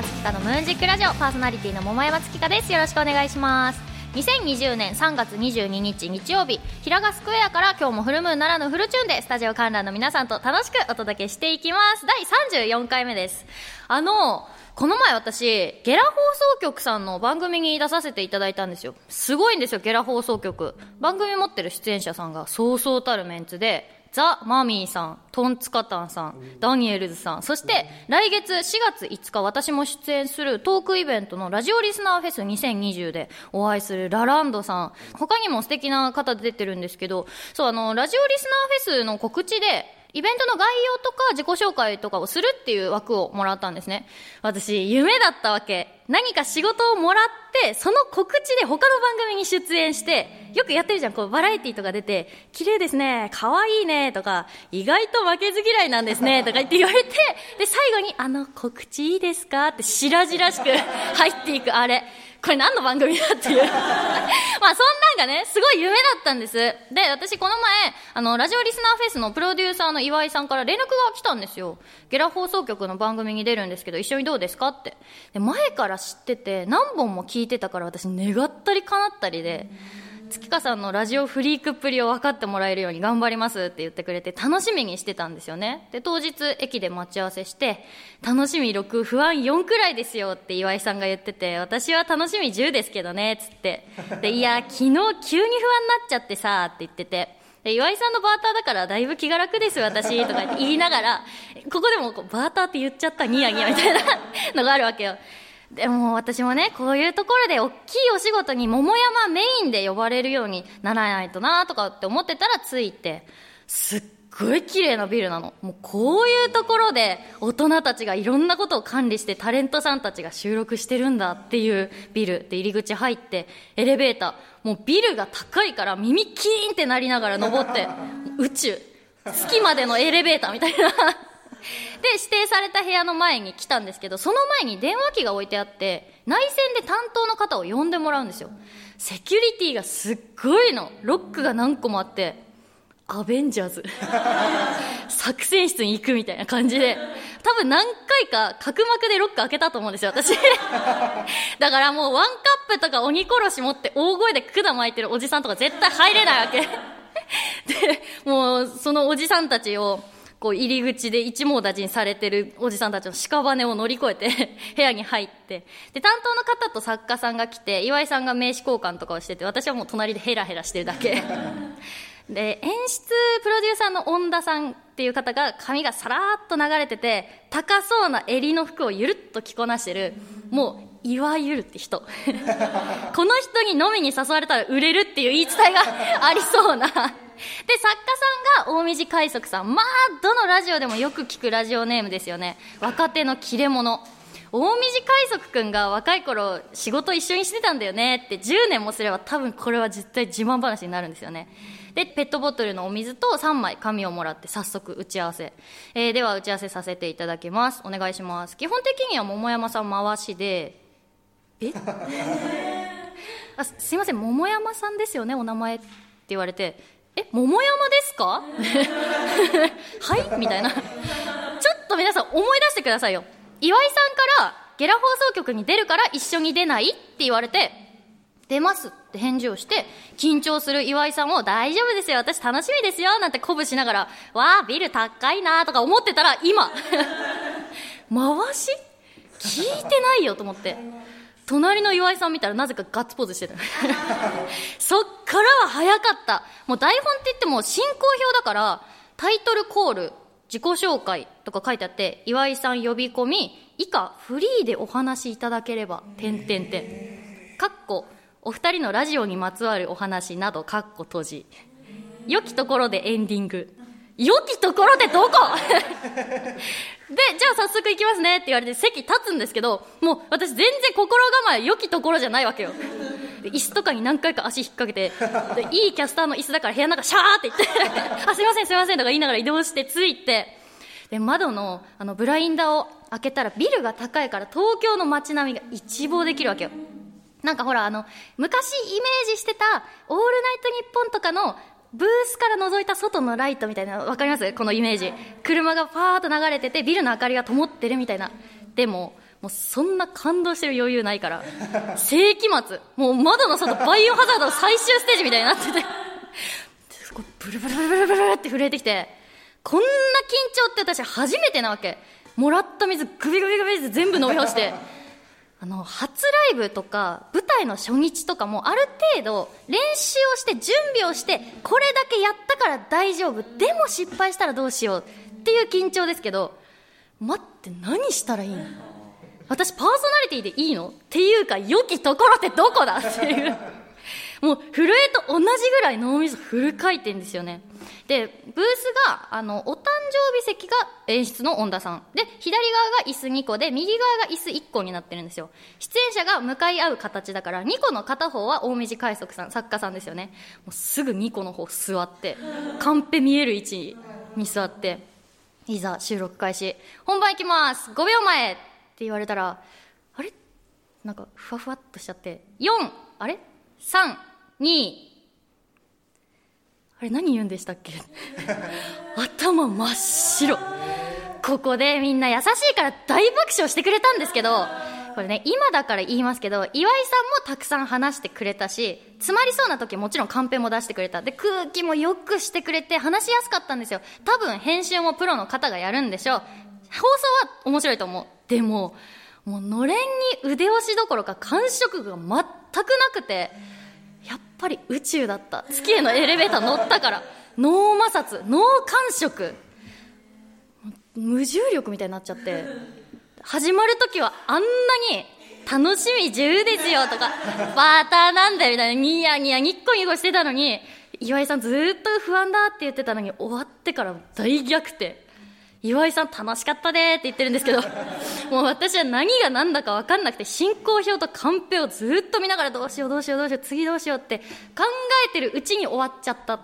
山月花のムーンジックラジオパーソナリティの桃山月花です。よろしくお願いします。2020年3月22日日曜日平賀スクエアから今日もフルムーンならぬフルチューンでスタジオ観覧の皆さんと楽しくお届けしていきます。第34回目です。あのこの前私ゲラ放送局さんの番組に出させていただいたんですよ。すごいんですよゲラ放送局。番組持ってる出演者さんがそうそうたるメンツでザ・マミーさん、トンツカタンさん、ダニエルズさん、そして来月4月5日私も出演するトークイベントのラジオリスナーフェス2020でお会いするラランドさん、他にも素敵な方出てるんですけど、そうあの、ラジオリスナーフェスの告知でイベントの概要とか自己紹介とかをするっていう枠をもらったんですね。私、夢だったわけ。何か仕事をもらって、その告知で他の番組に出演して、よくやってるじゃん、こう、バラエティとか出て、綺麗ですね、可愛いね、とか、意外と負けず嫌いなんですね、とか言って言われて、で、最後に、あの、告知いいですか？って白々しく入っていくあれ。これ何の番組だっていう まあそんなんがね、すごい夢だったんです。で、私この前、あの、ラジオリスナーフェスのプロデューサーの岩井さんから連絡が来たんですよ。ゲラ放送局の番組に出るんですけど、一緒にどうですかって。で、前から知ってて、何本も聞いてたから私願ったり叶ったりで、月花さんのラジオフリークっぷりを分かってもらえるように頑張りますって言ってくれて楽しみにしてたんですよね。で、当日駅で待ち合わせして、楽しみ6、不安4くらいですよって岩井さんが言ってて、私は楽しみ10ですけどねっ、つって。で、いや、昨日急に不安になっちゃってさ、って言ってて。で岩井さんのバーターだからだいぶ気が楽です私とか言いながら、ここでもこうバーターって言っちゃったニヤニヤみたいなのがあるわけよ。でも私もね、こういうところで大きいお仕事に桃山メインで呼ばれるようにならないとなとかって思ってたらついて、すっごい綺麗なビルなの。もうこういうところで大人たちがいろんなことを管理してタレントさんたちが収録してるんだっていうビル。で入り口入ってエレベーター、もうビルが高いから耳キーンってなりながら登って宇宙、月までのエレベーターみたいな、指定された部屋の前に来たんですけど、その前に電話機が置いてあって、内線で担当の方を呼んでもらうんですよ。セキュリティがすっごいの。ロックが何個もあって、アベンジャーズ。作戦室に行くみたいな感じで、多分何回か角膜でロック開けたと思うんですよ、私。だからもうワンカップとか鬼殺し持って大声で管巻いてるおじさんとか絶対入れないわけ。で、もうそのおじさんたちを、こう入り口で一網打尽されてるおじさんたちの屍を乗り越えて 部屋に入って、で、担当の方と作家さんが来て、岩井さんが名刺交換とかをしてて、私はもう隣でヘラヘラしてるだけ。で、演出プロデューサーの恩田さんっていう方が髪がさらーっと流れてて、高そうな襟の服をゆるっと着こなしてる、もう、いわゆるって人。この人に飲みに誘われたら売れるっていう言い伝えがありそうなで、作家さんが大道海賊さん。まあ、どのラジオでもよく聞くラジオネームですよね。若手の切れ者。大道海賊くんが若い頃仕事一緒にしてたんだよねって10年もすれば多分これは絶対自慢話になるんですよね。で、ペットボトルのお水と3枚紙をもらって早速打ち合わせ。えー、では打ち合わせさせていただきます。お願いします。基本的には桃山さん回しで、え？あすいません、桃山さんですよね、お名前って言われて、え、桃山ですか？はい？みたいな。ちょっと皆さん思い出してくださいよ。岩井さんから、ゲラ放送局に出るから一緒に出ない？って言われて、出ますって返事をして、緊張する岩井さんを大丈夫ですよ、私楽しみですよ、なんて鼓舞しながら、わあ、ビル高いなとか思ってたら、今、回し？聞いてないよと思って。隣の岩井さん見たらなぜかガッツポーズしてた。そっからは早かった。もう台本って言っても進行表だから、タイトルコール、自己紹介とか書いてあって、岩井さん呼び込み、以下フリーでお話しいただければ、点点点。かっこ、お二人のラジオにまつわるお話など、かっこ閉じ。良きところでエンディング。良きところでどこ？で、じゃあ早速行きますねって言われて席立つんですけど、もう私全然心構え良きところじゃないわけよ。椅子とかに何回か足引っ掛けて、いいキャスターの椅子だから部屋の中シャーって言って あ、すいませんすいませんとか言いながら移動して着いて、で、窓のあのブラインダーを開けたらビルが高いから東京の街並みが一望できるわけよ。なんかほらあの、昔イメージしてたオールナイトニッポンとかのブースから覗いた外のライトみたいなわかります？このイメージ。車がパーッと流れててビルの明かりが灯ってるみたいな。でももうそんな感動してる余裕ないから。世紀末。もう窓の外バイオハザードの最終ステージみたいになってて。ブルブルブルブルブルって震えてきて。こんな緊張って私初めてなわけ。もらった水グビグビグビって全部飲み干して。あの初ライブとか舞台の初日とかもある程度練習をして準備をしてこれだけやったから大丈夫でも失敗したらどうしようっていう緊張ですけど待って何したらいいの？私パーソナリティでいいの？っていうか良きところってどこだ？っていう。もう震えと同じぐらい脳みそフル回転ですよね。でブースがあのお誕生日席が演出の恩田さん。で左側が椅子2個で右側が椅子1個になってるんですよ。出演者が向かい合う形だから2個の片方は大道海賊さん作家さんですよね。もうすぐ2個の方座ってカンペ見える位置に座っていざ収録開始。本番いきます。5秒前って言われたらあれ？なんかふわふわっとしちゃって。4あれ ?3! 321あれ何言うんでしたっけ？頭真っ白。ここでみんな優しいから大爆笑してくれたんですけどこれね今だから言いますけど岩井さんもたくさん話してくれたし詰まりそうな時もちろんカンペも出してくれた。で空気もよくしてくれて話しやすかったんですよ。多分編集もプロの方がやるんでしょう。放送は面白いと思う。でももうのれんに腕押しどころか感触が全くなくてやっぱり宇宙だった。月へのエレベーター乗ったから。脳摩擦脳感触。無重力みたいになっちゃって。始まる時はあんなに楽しみ10ですよとかバーターなんだよみたいなニヤニヤニッコニコしてたのに岩井さんずっと不安だって言ってたのに終わってから大逆転。岩井さん楽しかったねって言ってるんですけど もう私は何が何だか分かんなくて進行表とカンペをずっと見ながらどうしようどうしようどうしよう次どうしようって考えてるうちに終わっちゃったっ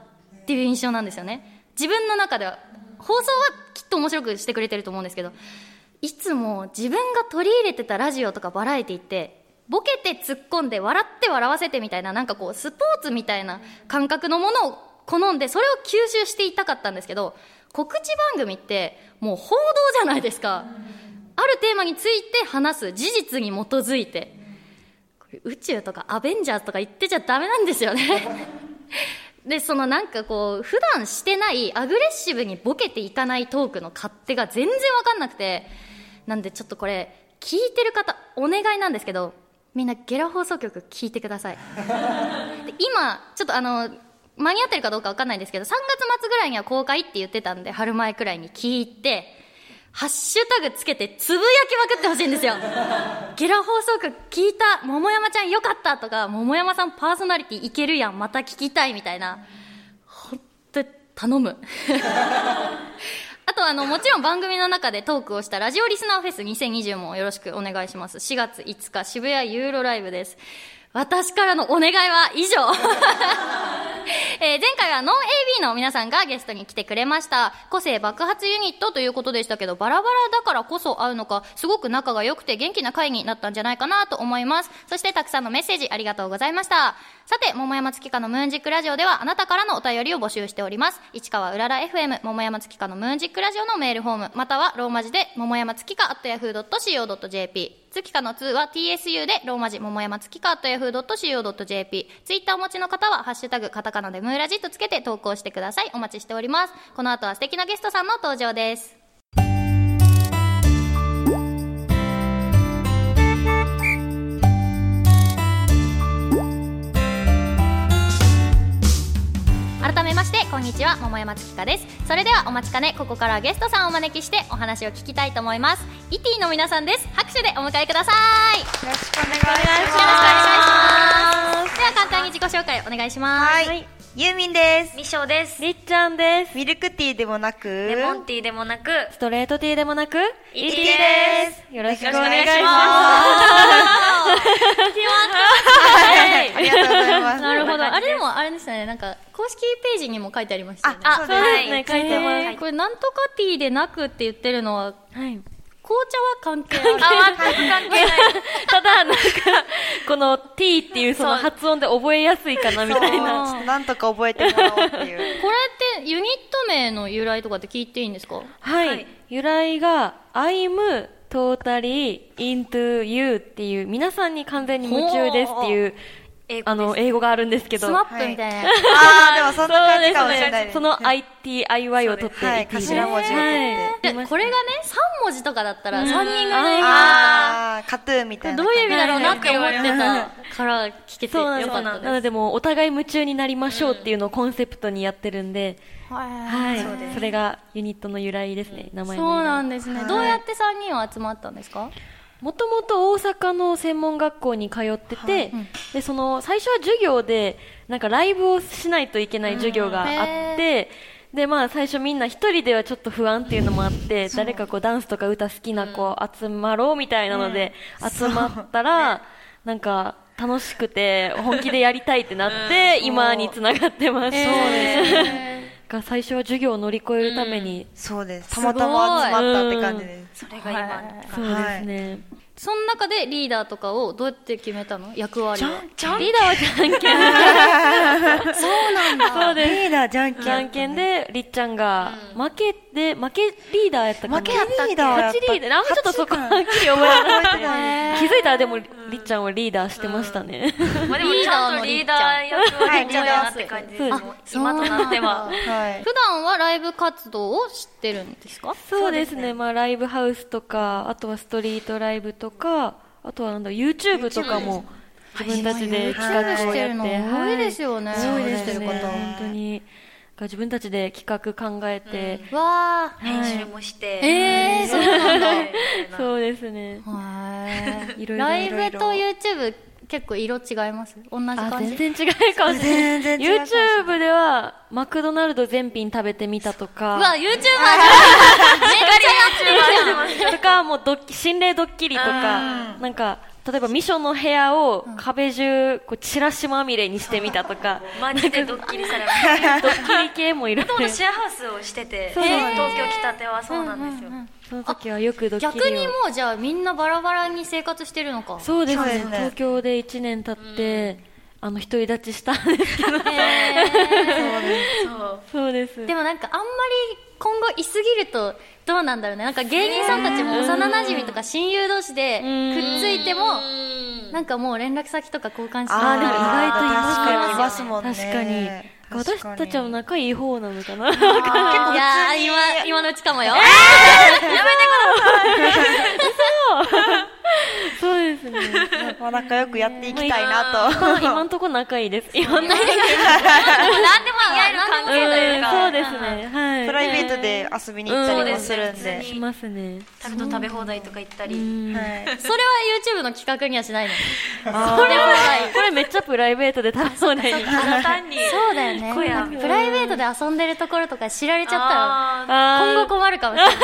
ていう印象なんですよね。自分の中では放送はきっと面白くしてくれてると思うんですけどいつも自分が取り入れてたラジオとかバラエティってボケて突っ込んで笑って笑わせてみたいななんかこうスポーツみたいな感覚のものを好んでそれを吸収していたかったんですけど告知番組ってもう報道じゃないですか。あるテーマについて話す事実に基づいて。宇宙とかアベンジャーズとか言ってちゃダメなんですよね。でそのなんかこう普段してないアグレッシブにボケていかないトークの勝手が全然わかんなくて。なんでちょっとこれ聞いてる方お願いなんですけどみんなゲラ放送局聞いてください。今ちょっとあの間に合ってるかどうかわかんないんですけど3月末ぐらいには公開って言ってたんで春前くらいに聞いてハッシュタグつけてつぶやきまくってほしいんですよ。ゲラ放送局聞いた桃山ちゃんよかったとか桃山さんパーソナリティいけるやんまた聞きたいみたいな。本当に頼む。あとあのもちろん番組の中でトークをしたラジオリスナーフェス2020もよろしくお願いします。4月5日渋谷ユーロライブです。私からのお願いは以上 えー、前回はノン AB の皆さんがゲストに来てくれました。個性爆発ユニットということでしたけどバラバラだからこそ会うのかすごく仲が良くて元気な会になったんじゃないかなと思います。そしてたくさんのメッセージありがとうございました。さて桃山月花のムーンジックラジオではあなたからのお便りを募集しております。市川うらら FM 桃山月花のムーンジックラジオのメールフォームまたはローマ字で桃山月花 at yahoo.co.jp 月花の2は TSU でローマ字桃山月花 at yahoo.co.jp ツイッターお持ちの方はハッシュタグカタカナでムーラジとつけて投稿してください。お待ちしております。この後は素敵なゲストさんの登場です。ましてこんにちは桃山月花です。それではお待ちかねここからゲストさんをお招きしてお話を聞きたいと思います。イティの皆さんです。拍手でお迎えください。よろしくお願いします。よろしくお願いします。では簡単に自己紹介お願いします。はいユーミンですみしょうです。りっちゃんです。ミルクティーでもなくレモンティーでもなく、ストレートティーでもなく、イティです。よろしくお願いします。はいありがとうございますなるほど。あれでもあれですね、なんか公式ページにも書いてありましたよね。ああ、そうですねはい。書いてますえーこれなんとかティーでなくって言ってるのは、はい。紅茶は関係ある。あ、全く関係ない。ただ、なんか、この t っていうその発音で覚えやすいかなみたいそうな。なんとか覚えてもらおうっていう これってユニット名の由来とかって聞いていいんですか？はい。由来が、I'm totally into you っていう、皆さんに完全に夢中ですっていう、英語ですあの、英語があるんですけど。スマップみたいな。ああ、でもそんな感じかもしれそうですね。ないです。その ITIY を取ってはい頭文字を取ってでこれがね、3文字とかだったら、3人組の意味ああ、カトゥーンみたいな。どういう意味だろうなって思ってはいたから聞けてそうなんですよかったなのでもうお互い夢中になりましょうっていうのをコンセプトにやってるんで、ははい。い。それがユニットの由来ですね、名前。そうなんですね。はいどうやって3人は集まったんですか？もともと大阪の専門学校に通ってて、うん。で、その、最初は授業で、なんかライブをしないといけない授業があって、で、まあ最初みんな一人ではちょっと不安っていうのもあって、誰かこうダンスとか歌好きな子集まろうみたいなので、集まったら、なんか楽しくて本気でやりたいってなって、今につながってます。そうですが最初は授業を乗り越えるために、そうです。たまたま集まったって感じです。それが今、そうですね。その中でリーダーとかをどうやって決めたの？役割を。リーダーはじゃんけん。そうなんだ。そうです。リーダーじゃんけん。じゃんけんで、りっちゃんが、負けで、負けリーダーやった負けやったっけ？リーダーやった。勝ちリーダー。なんかちょっとそこはっきり覚えてない。気づいたらでも、りっちゃんをリーダー。してましたね。まあでもちゃんとリーダー。役をやってるなって感じです。今となっては。はい。普段はライブ活動を知ってるんですかそうですね。まあ、ライブハウスとか、あとはストリートライブとか、あとはなんだ、YouTube とかも、自分たちで企画をやって。YouTube してるの多いですよねはい多いですそうですね。ね本当に。が自分たちで企画考えて、わー。編集もして。えー、そうなんだ。そうですね。はい。いろいろライブと YouTube 結構色違います？同じあ、感じ。全然違うかもしれない。全然違うかもしれない。YouTube では、マクドナルド全品食べてみたとうわか、YouTuber じゃん。めっちゃやってるじゃん。とか、もうドッキ、心霊ドッキリとか、なんか、例えばミションの部屋を壁中、こう、チラシまみれにしてみたとか、マジでドッキリされました。ドッキリ系もいろいろもと。もとシェアハウスをしてて、東京来たてはそうなんですよ。その時はよくドッキリを。逆にもうじゃあみんなバラバラに生活してるのかそうですねね東京で1年経って、あの、独り立ちしたんですけど。そう。そうです。でもなんかあんまり今後いすぎるとどうなんだろうね。なんか芸人さんたちも幼馴染とか親友同士でくっついてもなんかもう連絡先とか交換してあーでも意外といます確かにいますもんね。確かに。私たちは仲いい方なのかな。い。やー今今のうちかもよ そうですね。まあ仲良くやっていきたいなと。今今んとこ仲いいです。今んとこ何でも言える関係というか。そうですね。はい。プライベートで遊びに行ったりもするんで。しますね。タルト食べ放題とか行ったり。うんはい。それは YouTube の企画にはしないの？あそれはないこれめっちゃプライベートで食べそうだ単に。そうだよねプライベートで遊んでるところとか知られちゃったら今後困るかもしれない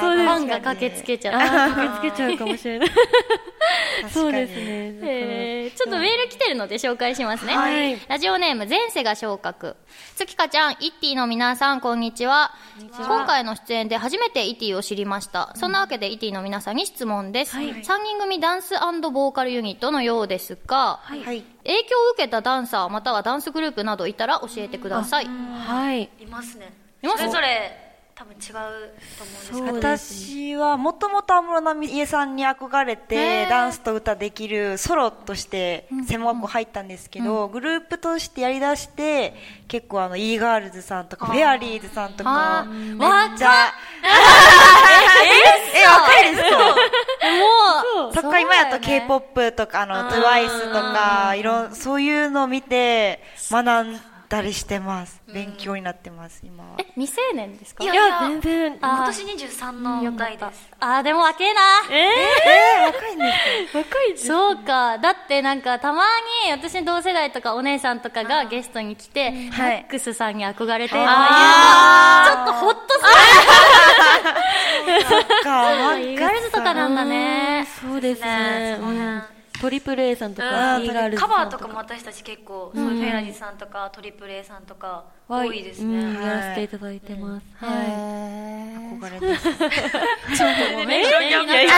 そうですファンが駆けつけちゃう駆けつけちゃうかもしれない。ーそうです。ね。えーちょっとメール来てるので紹介しますね。はいラジオネーム、前世が昇格。月香ちゃん、イッティの皆さん、こんにちは。今回の出演で初めてイッティを知りました。そんなわけで、イッティの皆さんに質問です。3人組ダンスボーカルユニットのようですが、はい。影響を受けたダンサーまたはダンスグループなどいたら教えてください。はい。いますね。います？それぞれ多分違うと思うんですけど。私はもともと安室奈美恵さんに憧れへてーダンスと歌できるソロとして専門学校入ったんですけど、グループとしてやりだして結構あの e ガールズさんとかフェアリーズさんとあかー。めっちゃえ若いですか？もう、そっか今やとそうだよね K-POP とかあの TWICE とかいろんそういうのを見て学んだりしてます勉強になってます今はえ、未成年ですか？いや全然。あ今年23の代です。あー、でも若えな。ええー、若いんですか？ー、若いです。そうか。だってなんかたまに私の同世代とかお姉さんとかがゲストに来て、マはいックスさんに憧れてとか言うあのちょっとホッとすそっかる。イーガールズとかなんだね。そうですね。ねうんトリプル A さんとうか、ん e ガールズカバーとかも私たち結構、そういうフェラジさんとかトリプル A さんとかは多いですうんね。やらせていただいてます。はい。へ憧れです。ーごめんいやいやいや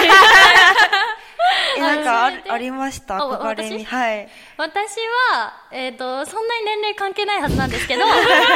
え、なんかあありました？あ憧れに。私？はい。私は、えっ、と、そんなに年齢関係ないはずなんですけど、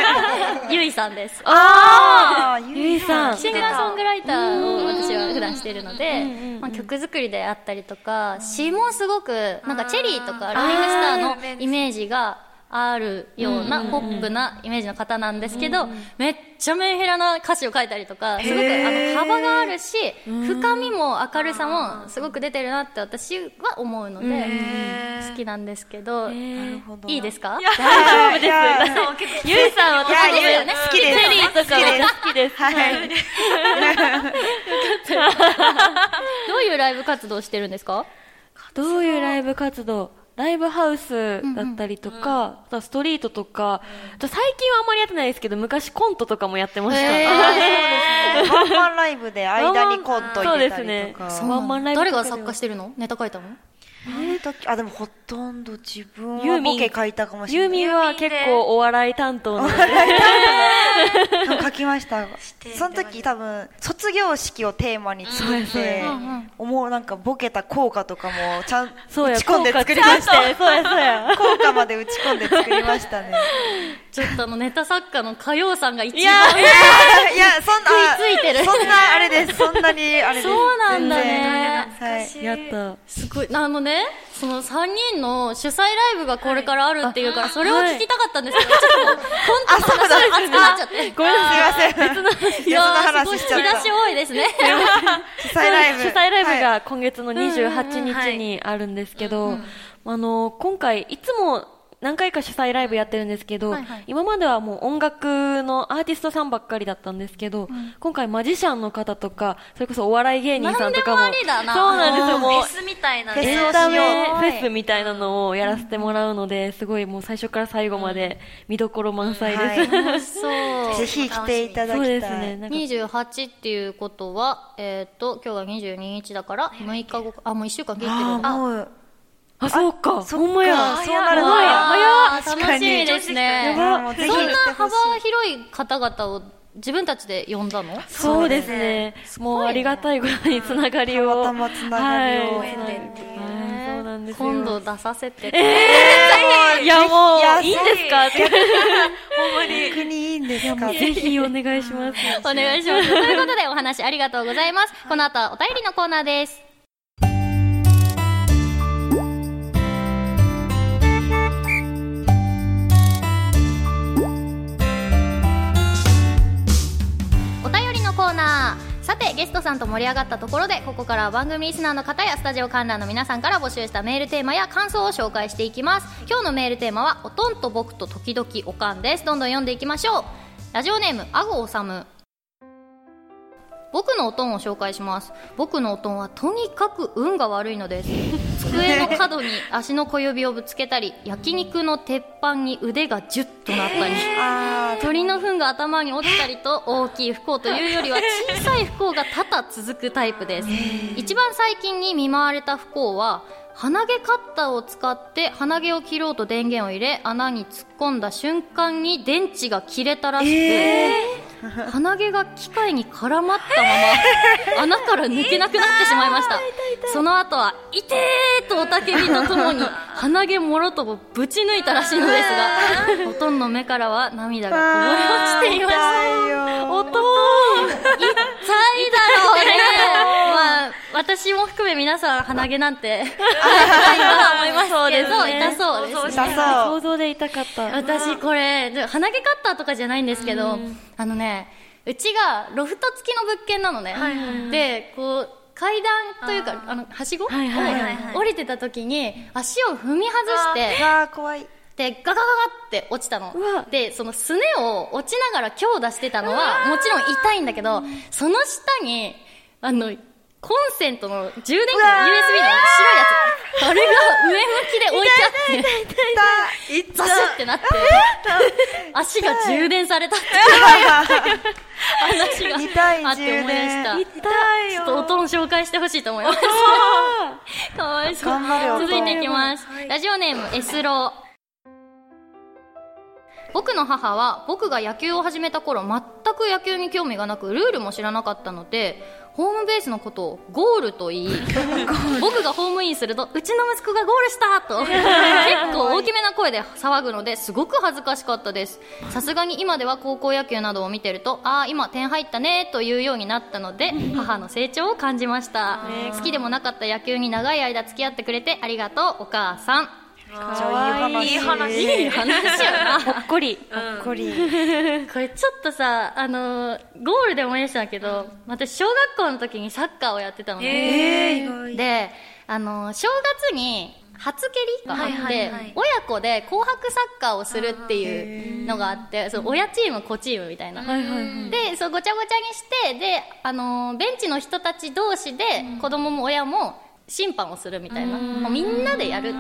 ゆいさんです。あー、ゆいさん。シンガーソングライターを私は普段しているので、まあ、曲作りであったりとか、詩もすごく、なんかチェリーとかローリングスターのイメージがあるようなポップなイメージの方なんですけど、めっちゃメンヘラな歌詞を書いたりとか、すごくあの幅があるし、深みも明るさもすごく出てるなって私は思うので、好きなんですけど。いいですか？大丈夫です。やゆいさん私いやもいや好きです。リーとか好きです。はい。どういうライブ活動してるんですか？どういうライブ活動？ライブハウスだったりとか、あとはストリートとか、あと最近はあんまりやってないですけど、昔コントとかもやってました。へー。そうですね。ワンマンライブで間にコント入れたりとか。そうですねワンマンライブ誰が作家してるの？ネタ書いたの？えーとあ、でもほとんど自分ユーミンはボケ書いたかもしれない。ユーミンは結構お笑い担当なので、書きました。その時多分、卒業式をテーマに作って思うなんかボケた効果とかもちゃんそうや、打ち込んで作りました。ちゃんとそうや、そうや。効果まで打ち込んで作りましたね。ちょっとあのネタ作家の歌謡さんが一いや 番いや、そんな、食いついてるそんなあれです。そんなにあれです。そうなんだねはい。やった。すごいあのねその3人の主催ライブがこれからあるっていうから、それを聞きたかったんですけど、ちょっともうコントの話が熱くなっちゃってごめんなさい、すいません。いやすごい話しちゃった引き出し。多いですね主催ライブ。主催ライブはいが今月の28日にあるんですけど、あの、今回、いつも何回か主催ライブやってるんですけど、はいはい。今まではもう音楽のアーティストさんばっかりだったんですけど、今回マジシャンの方とか、それこそお笑い芸人さんとかも。そうなんですよ、もう。フェスみたいなフェスね。エンタメをフェスみたいなのをやらせてもらうので、すごいもう最初から最後まで見どころ満載です。はそう。ぜひ来ていただきたい。そうですね。なんか。28っていうことは、えっ、と、今日が22日だから、6日後か、あ、もう1週間切ってるあもう、あ、そうか。ほんまや。そうなるのほんまややあー確かに楽しみですね。そんな幅広い方々を自分たちで呼んだの？そうですね。もうありがたいことにつながりを。たまたまつながりをそうなんですよ。今度出させて。いやもういや、いいんですか？って。逆にいいんですか？ぜひお願いします。お願いします。ということでお話ありがとうございます。この後はお便りのコーナーです。さて、ゲストさんと盛り上がったところで、ここからは番組リスナーの方やスタジオ観覧の皆さんから募集したメールテーマや感想を紹介していきます。今日のメールテーマは、おとんと僕と時々おかんです。どんどん読んでいきましょう。ラジオネーム、あごおさむ。僕のおとんを紹介します。僕のおとんはとにかく運が悪いのです。机の角に足の小指をぶつけたり焼肉の鉄板に腕がジュッとなったり。あ鳥の糞が頭に落ちたりと大きい不幸というよりは小さい不幸が多々続くタイプです。一番最近に見舞われた不幸は鼻毛カッターを使って鼻毛を切ろうと電源を入れ穴に突っ込んだ瞬間に電池が切れたらしく、鼻毛が機械に絡まったまま 穴から抜けなくなってしまいました。その後は「いてー!」と雄たけびとともに鼻毛もろともぶち抜いたらしいのですが ほとんど目からは涙がこぼれ落ちていました。痛いよおと痛いだろうね。まあ私も含め皆さん鼻毛なんて 痛いとは思いますけどそうですね。痛そうですね。痛そう想像で痛かった。私これで鼻毛カッターとかじゃないんですけど、あのねうちがロフト付きの物件なのね、でこう階段というかあのはしご？を降りてた時に足を踏み外してうわー怖い。でガガガガって落ちたの。でそのすねを落ちながら強打してたのはもちろん痛いんだけどその下にあのコンセントの充電器の USB の白いやつ。あれが上向きで置いてあって。痛い。ザシュってなって。足が充電されたって。話が痛いあって思い出した。痛いちょっとおとん紹介してほしいと思います。かわいそう。続いていきます、ラジオネームエスロー。僕の母は僕が野球を始めた頃全く野球に興味がなくルールも知らなかったのでホームベースのことをゴールと言い 僕がホームインするとうちの息子がゴールしたと。結構大きめな声で騒ぐのですごく恥ずかしかったです。さすがに今では高校野球などを見てるとああ今点入ったねというようになったので 母の成長を感じました。好きでもなかった野球に長い間付き合ってくれてありがとうお母さんいい。話。いい話やな。ほっこり。ほっこり。これちょっとさあのーゴールで思い出したんだけど、私小学校の時にサッカーをやってたのね、えー、であのー正月に初蹴りがあって、はいはいはい。親子で紅白サッカーをするっていうのがあってそう親チーム子チームみたいな、はいはいはい。でそうごちゃごちゃにしてで、あのーベンチの人たち同士で、子供も親も審判をするみたいな、もうみんなでやる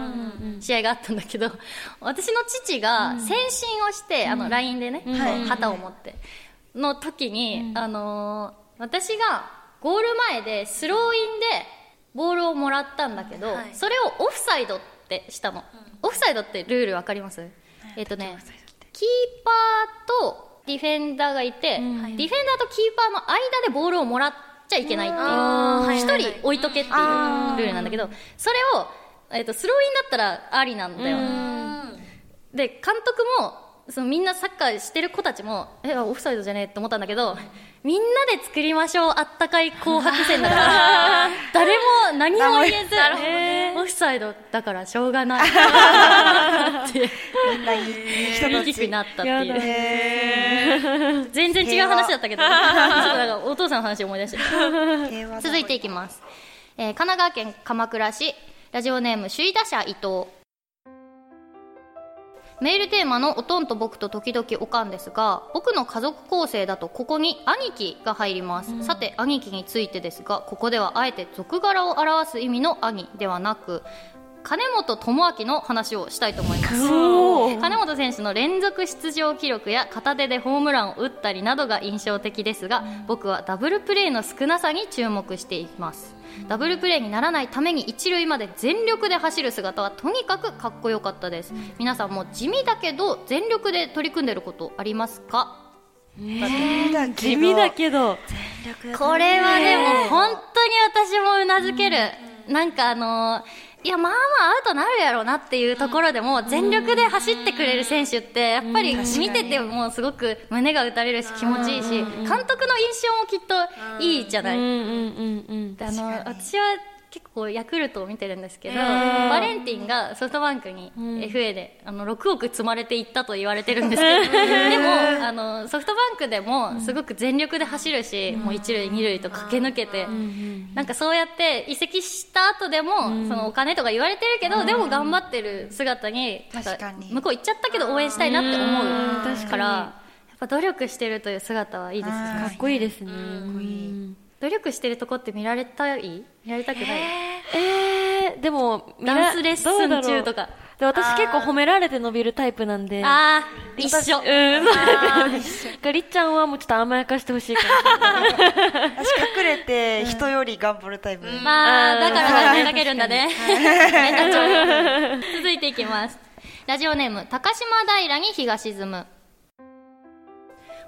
試合があったんだけど 私の父が先進をして、あの LINE でね、旗を持って。の時に、あのー私がゴール前でスローインでボールをもらったんだけど、はい。それをオフサイドってしたの、オフサイドってルールわかります、えっ、とねキーパーとディフェンダーがいて、ディフェンダーとキーパーの間でボールをもらっちゃいけないっていう一人置いとけっていうルールなんだけどそれを、えっとスローインだったらありなんだよ。で監督もそのみんなサッカーしてる子たちもえオフサイドじゃねえって思ったんだけどみんなで作りましょうあったかい紅白戦だから 誰も何も言えずオフサイドだからしょうがない。ってみんないい人大きたちくなったっていう。え全然違う話だったけどお父さんの話思い出して。続いていきます、えー神奈川県鎌倉市。ラジオネーム首位打者伊藤メールテーマの「おとんと僕と時々おかん」ですが僕の家族構成だとここに兄貴が入ります、さて兄貴についてですがここではあえて俗柄を表す意味の兄ではなく金本智明の話をしたいと思います。金本選手の連続出場記録や片手でホームランを打ったりなどが印象的ですが僕はダブルプレーの少なさに注目していますダブルプレーにならないために一塁まで全力で走る姿はとにかくかっこよかったです。皆さんも地味だけど全力で取り組んでることありますか？地味だけど。これはでも本当に私もうなずける、なんかあのーいやまあまあアウトなるやろうなっていうところでも全力で走ってくれる選手ってやっぱり見ててもすごく胸が打たれるし気持ちいいし監督の印象もきっといいじゃない、私は結構ヤクルトを見てるんですけど、バレンティンがソフトバンクに FA で、あの6億積まれていったと言われてるんですけど、でもあのソフトバンクでもすごく全力で走るし、もう一塁二塁と駆け抜けて、なんかそうやって移籍した後でも、そのお金とか言われてるけど、でも頑張ってる姿になんか確かに。向こう行っちゃったけど応援したいなって思うから、やっぱ努力してるという姿はいいですね。かっこいいですね。努力してるとこって見られたい？見られたくない、えー、でも、ダンスレッスン中とか。で私結構褒められて伸びるタイプなんで。ああ一緒。うん、そう。りっちゃんはもうちょっと甘やかしてほしいかもしれない。私隠れて人より頑張るタイプ、まあだから投げかけるんだね変 なちょ 続いていきます。ラジオネーム高島平に日が沈む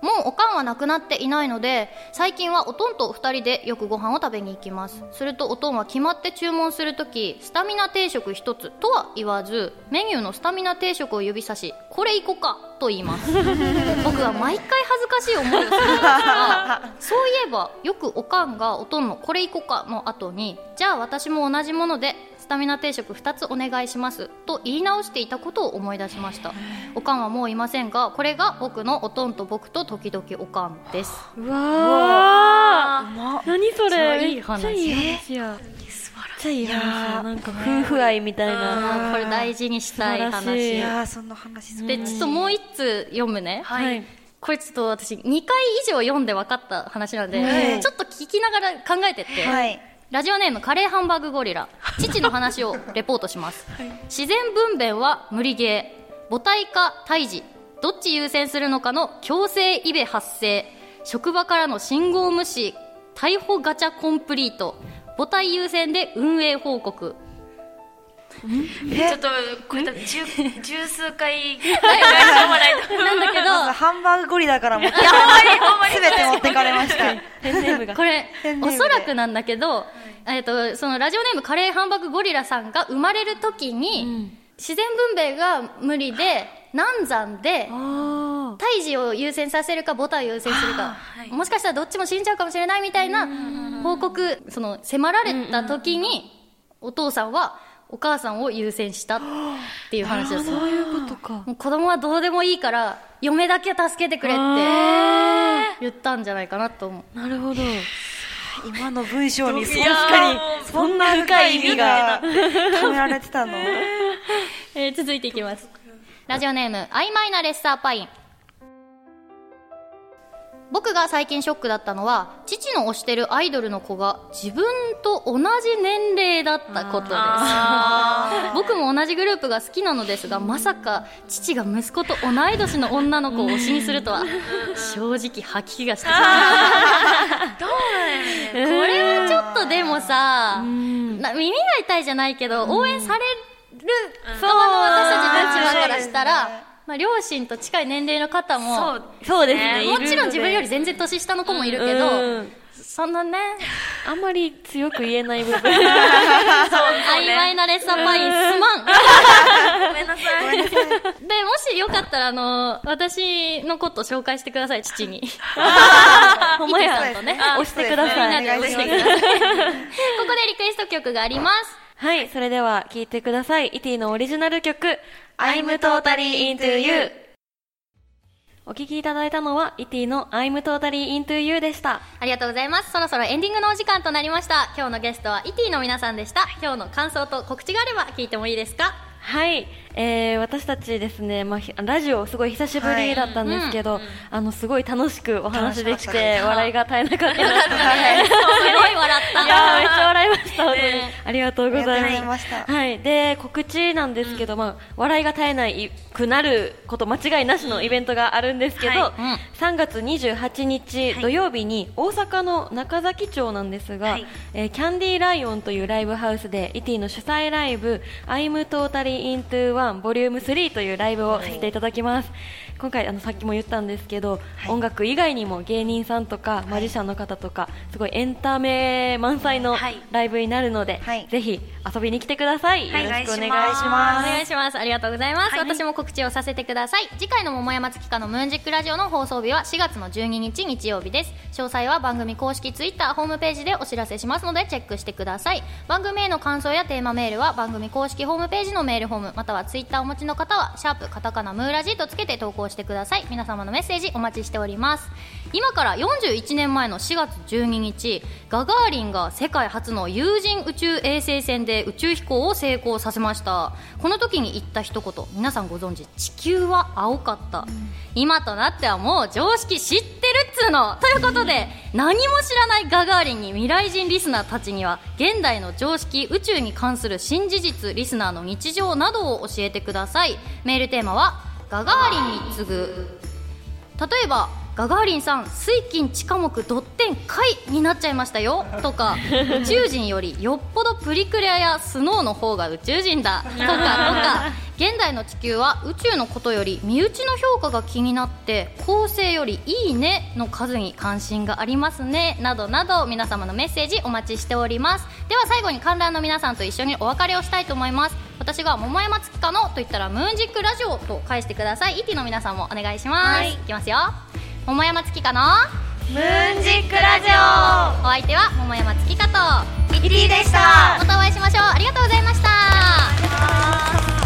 もうおかんはなくなっていないので最近はおとんと2人でよくご飯を食べに行きます。するとおとんは決まって注文するときスタミナ定食1つとは言わずメニューのスタミナ定食を指さしこれ行こうかと言います。僕は毎回恥ずかしい思いをするんですがそういえばよくおかんがおとんのこれ行こうかの後にじゃあ私も同じものでスタミナ定食2つお願いしますと言い直していたことを思い出しましたおかんはもういませんがこれが僕のおとんと僕と時々おかんですうわー。何それ。めっちゃいいめっちゃいい話やいい話。やなんか夫婦愛みたいな。これ大事にしたい素晴らしい。やーそんな話すでちょっともう一通読むね。はい。これちょっと私2回以上読んで分かった話なんで、はい。ちょっと聞きながら考えてって、はいラジオネームカレーハンバーグゴリラ。父の話をレポートします、自然分娩は無理ゲー。母体か胎児。どっち優先するのかの強制イベ発生。職場からの信号無視。逮捕ガチャコンプリート。母体優先で運営報告ちょっとこれ多分十十数回ぐらい読まないとなんだけど。ハンバーグゴリラから持ってほんまにほんまに。すべて持ってかれました。ペンネームが。これおそらくなんだけど、えっとそのラジオネームカレーハンバーグゴリラさんが生まれる時に、自然分娩が無理で難産であ胎児を優先させるか母体を優先するか、はい。もしかしたらどっちも死んじゃうかもしれないみたいな報告その迫られた時に、お父さんはお母さんを優先したっていう話だったそういうことか。もう子供はどうでもいいから嫁だけ助けてくれって言ったんじゃないかなと思う。なるほど。今の文章に確かにそんな深い意味が込められてたの。えー続いていきます。ラジオネーム曖昧なレッサーパイン僕が最近ショックだったのは父の推してるアイドルの子が自分と同じ年齢だったことです。僕も同じグループが好きなのですがまさか父が息子と同い年の女の子を推しにするとは正直吐き気がして。どうなんや これはちょっとでもさ、な耳が痛いじゃないけど、応援される側の私たち立場からしたら、まあ、両親と近い年齢の方も、そうそうですねもちろん自分より全然年下の子もいるけど、うんそんなね、あんまり強く言えない部分 曖昧なレッサーパインすまん。ごめんなさいで、もしよかったら、あの、私のこと紹介してください、父に。ほんとね。押してくださいみんなで押してください。ここでリクエスト曲があります。はいそれでは聴いてくださいイティのオリジナル曲 I'm totally into you お聴きいただいたのはイティの I'm totally into you でしたありがとうございます。そろそろエンディングのお時間となりました。今日のゲストはイティの皆さんでした。今日の感想と告知があれば聞いてもいいですか？はい、えー、私たちですね、まあ、ひラジオすごい久しぶりだったんですけど、あのすごい楽しくお話できて笑いが絶えなかったで。すすごい笑った。いやーめっちゃ笑いました、本当に。ね。ありがとうございま。ますした。はい。で、告知なんですけど、まあ、笑いが絶えないくなること間違いなしのイベントがあるんですけど、はい。うん。3月28日土曜日に大阪の中崎町なんですが、はい。えーキャンディーライオンというライブハウスで、イティの主催ライブ、I'm Totally Into One 1ボリューム3というライブをさせていただきます。今回あのさっきも言ったんですけど、音楽以外にも芸人さんとかマジシャンの方とかすごいエンタメ満載のはいライブになるので、はいぜひ遊びに来てください、はいよろしくお願いします願いします。ありがとうございます。はい私も告知をさせてください。次回の桃山月花のムーンジックラジオの放送日は4月の12日日曜日です。詳細は番組公式ツイッターホームページでお知らせしますのでチェックしてください。番組への感想やテーマメールは番組公式ホームページのメールフォームまたはツイッターをお持ちの方はシャープカタカナムーラジとつけて投稿しててください。皆様のメッセージお待ちしております。今から41年前の4月12日、ガガーリンが世界初の有人宇宙衛星船で宇宙飛行を成功させました。この時に言った一言、皆さんご存知、地球は青かった。今となってはもう常識知ってるっつうのということで、何も知らないガガーリンに未来人リスナーたちには、現代の常識、宇宙に関する新事実、リスナーの日常などを教えてください。メールテーマは、ガガーリンに次ぐ。例えばガガーリンさん水金地下木ドッテン貝になっちゃいましたよ。とか宇宙人よりよっぽどプリクレアやスノーの方が宇宙人だ。とかとか。現代の地球は宇宙のことより身内の評価が気になって構成よりいいねの数に関心がありますね。などなど皆様のメッセージお待ちしております。では最後に観覧の皆さんと一緒にお別れをしたいと思います。私が桃山月花のと言ったらムーンジックラジオと返してください。イティの皆さんもお願いします、い、きますよ。桃山月花のムーンジックラジお相手は桃山月花と。オイリーでした。またお会いしましょう。ありがとうございました